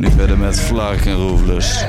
Nu verder met Flark en Roofless.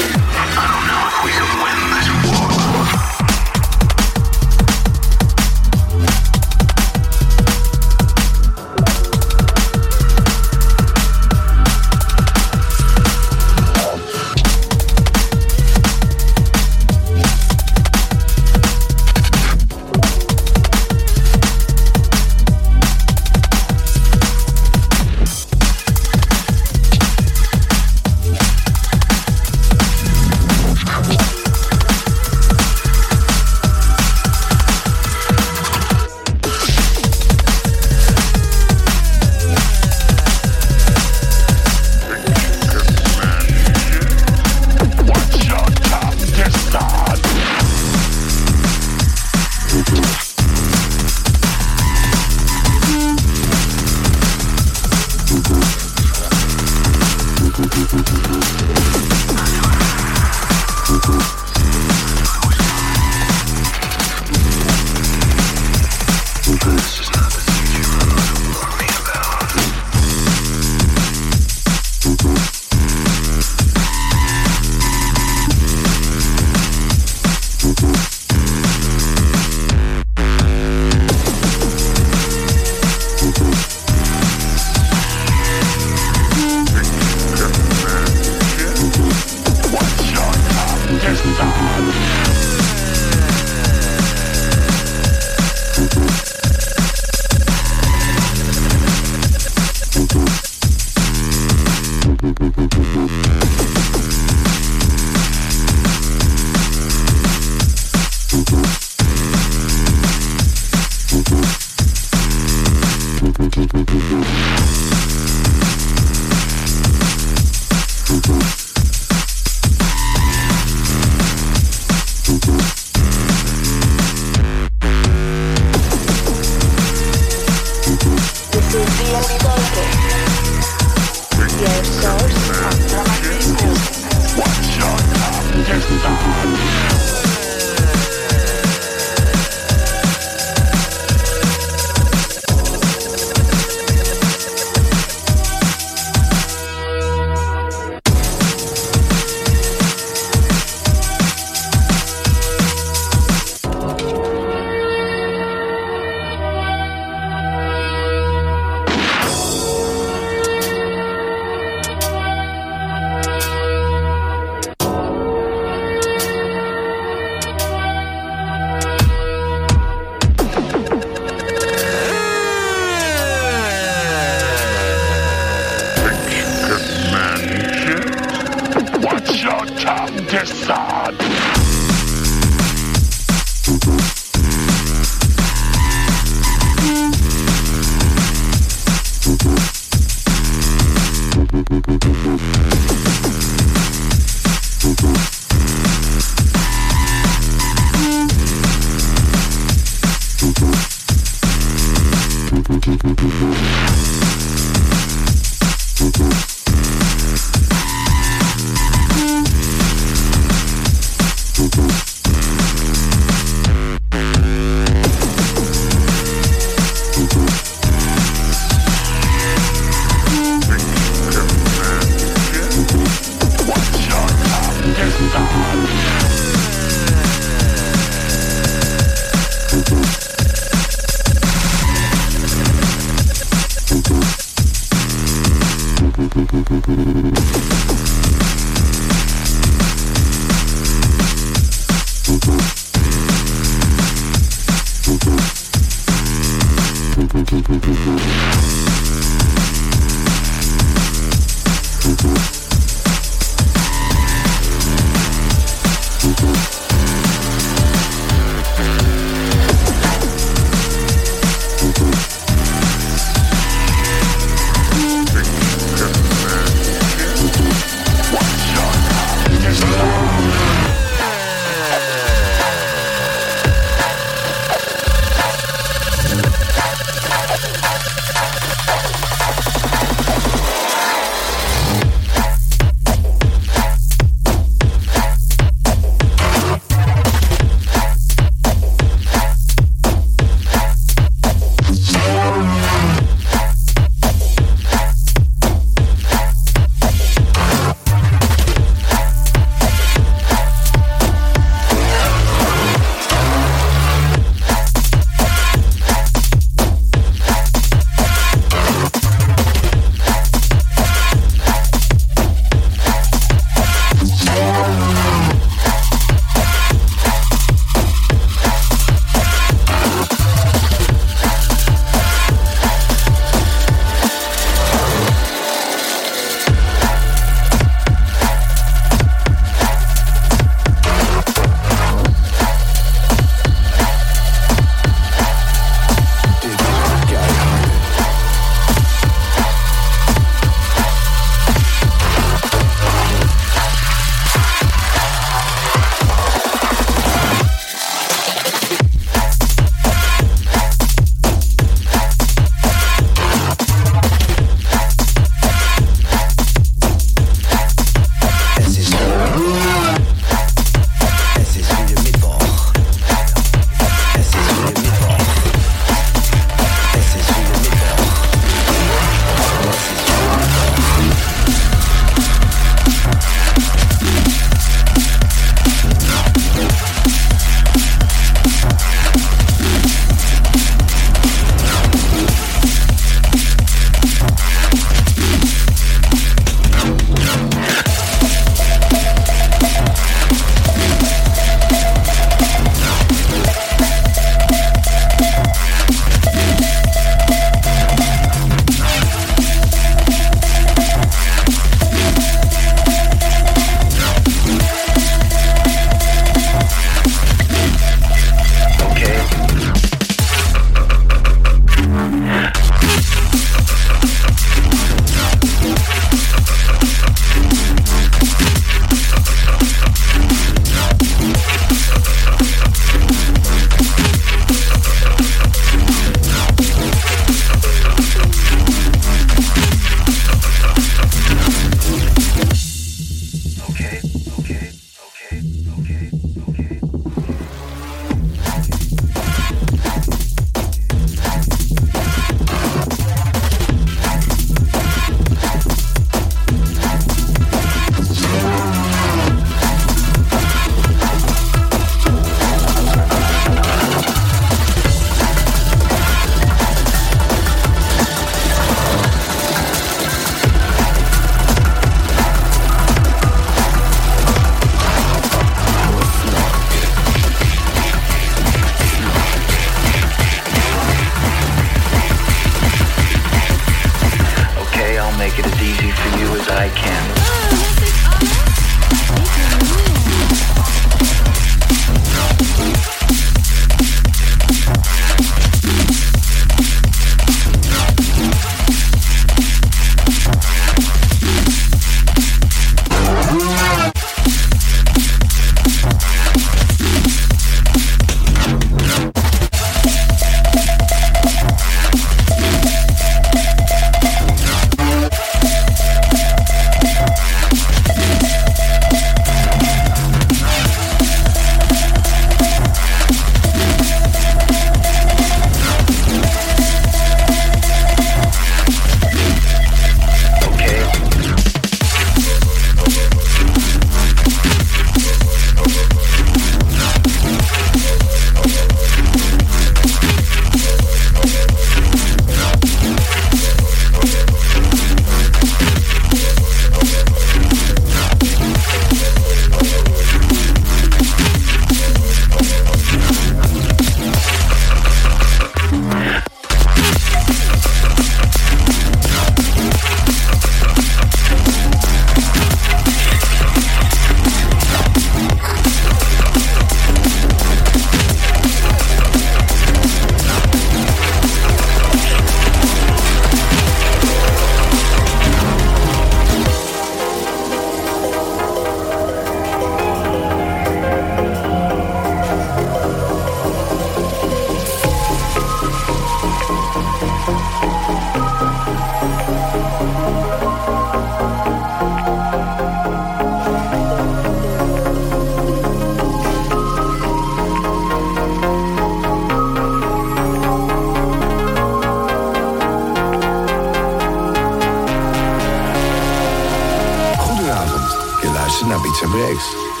Naar Beats Breaks.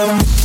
Thank.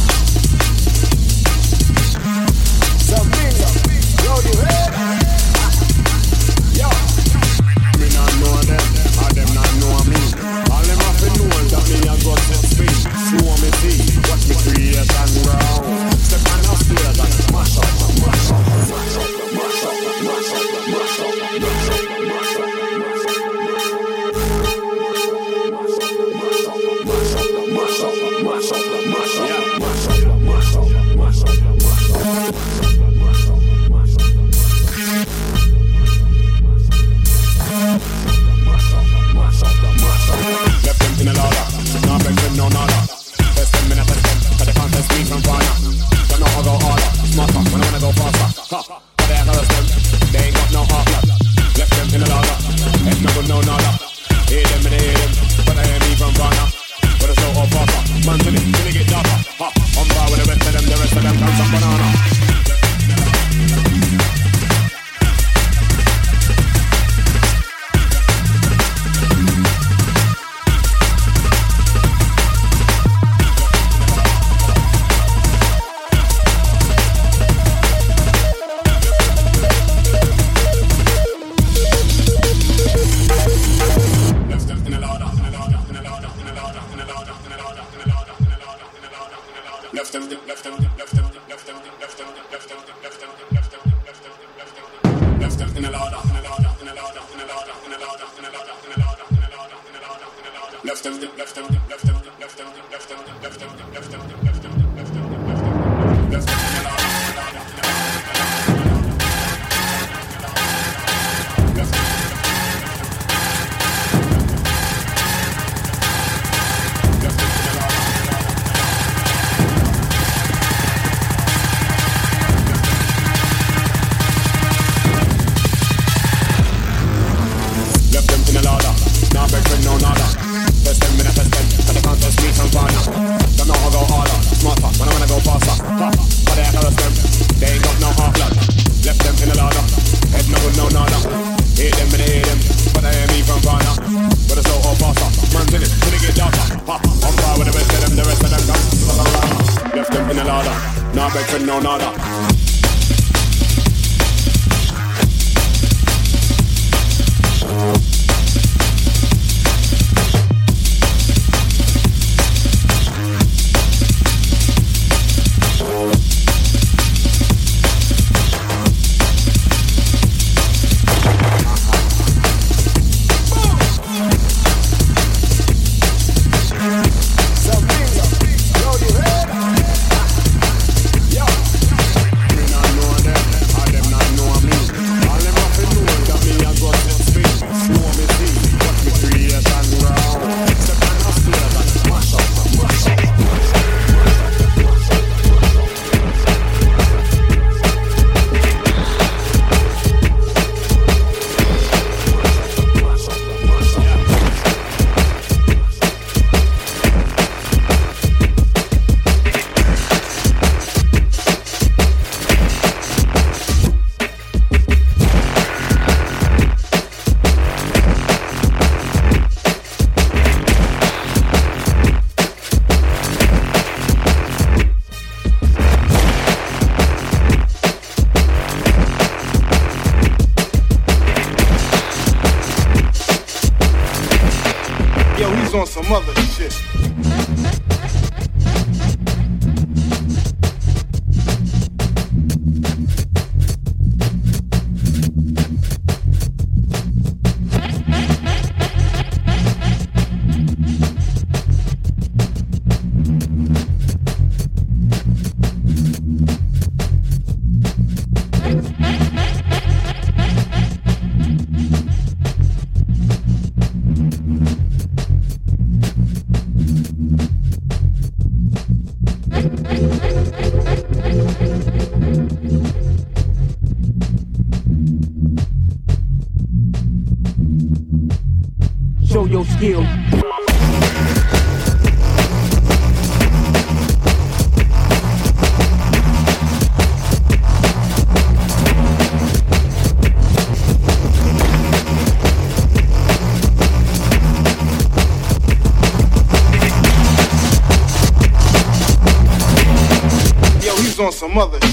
Some other.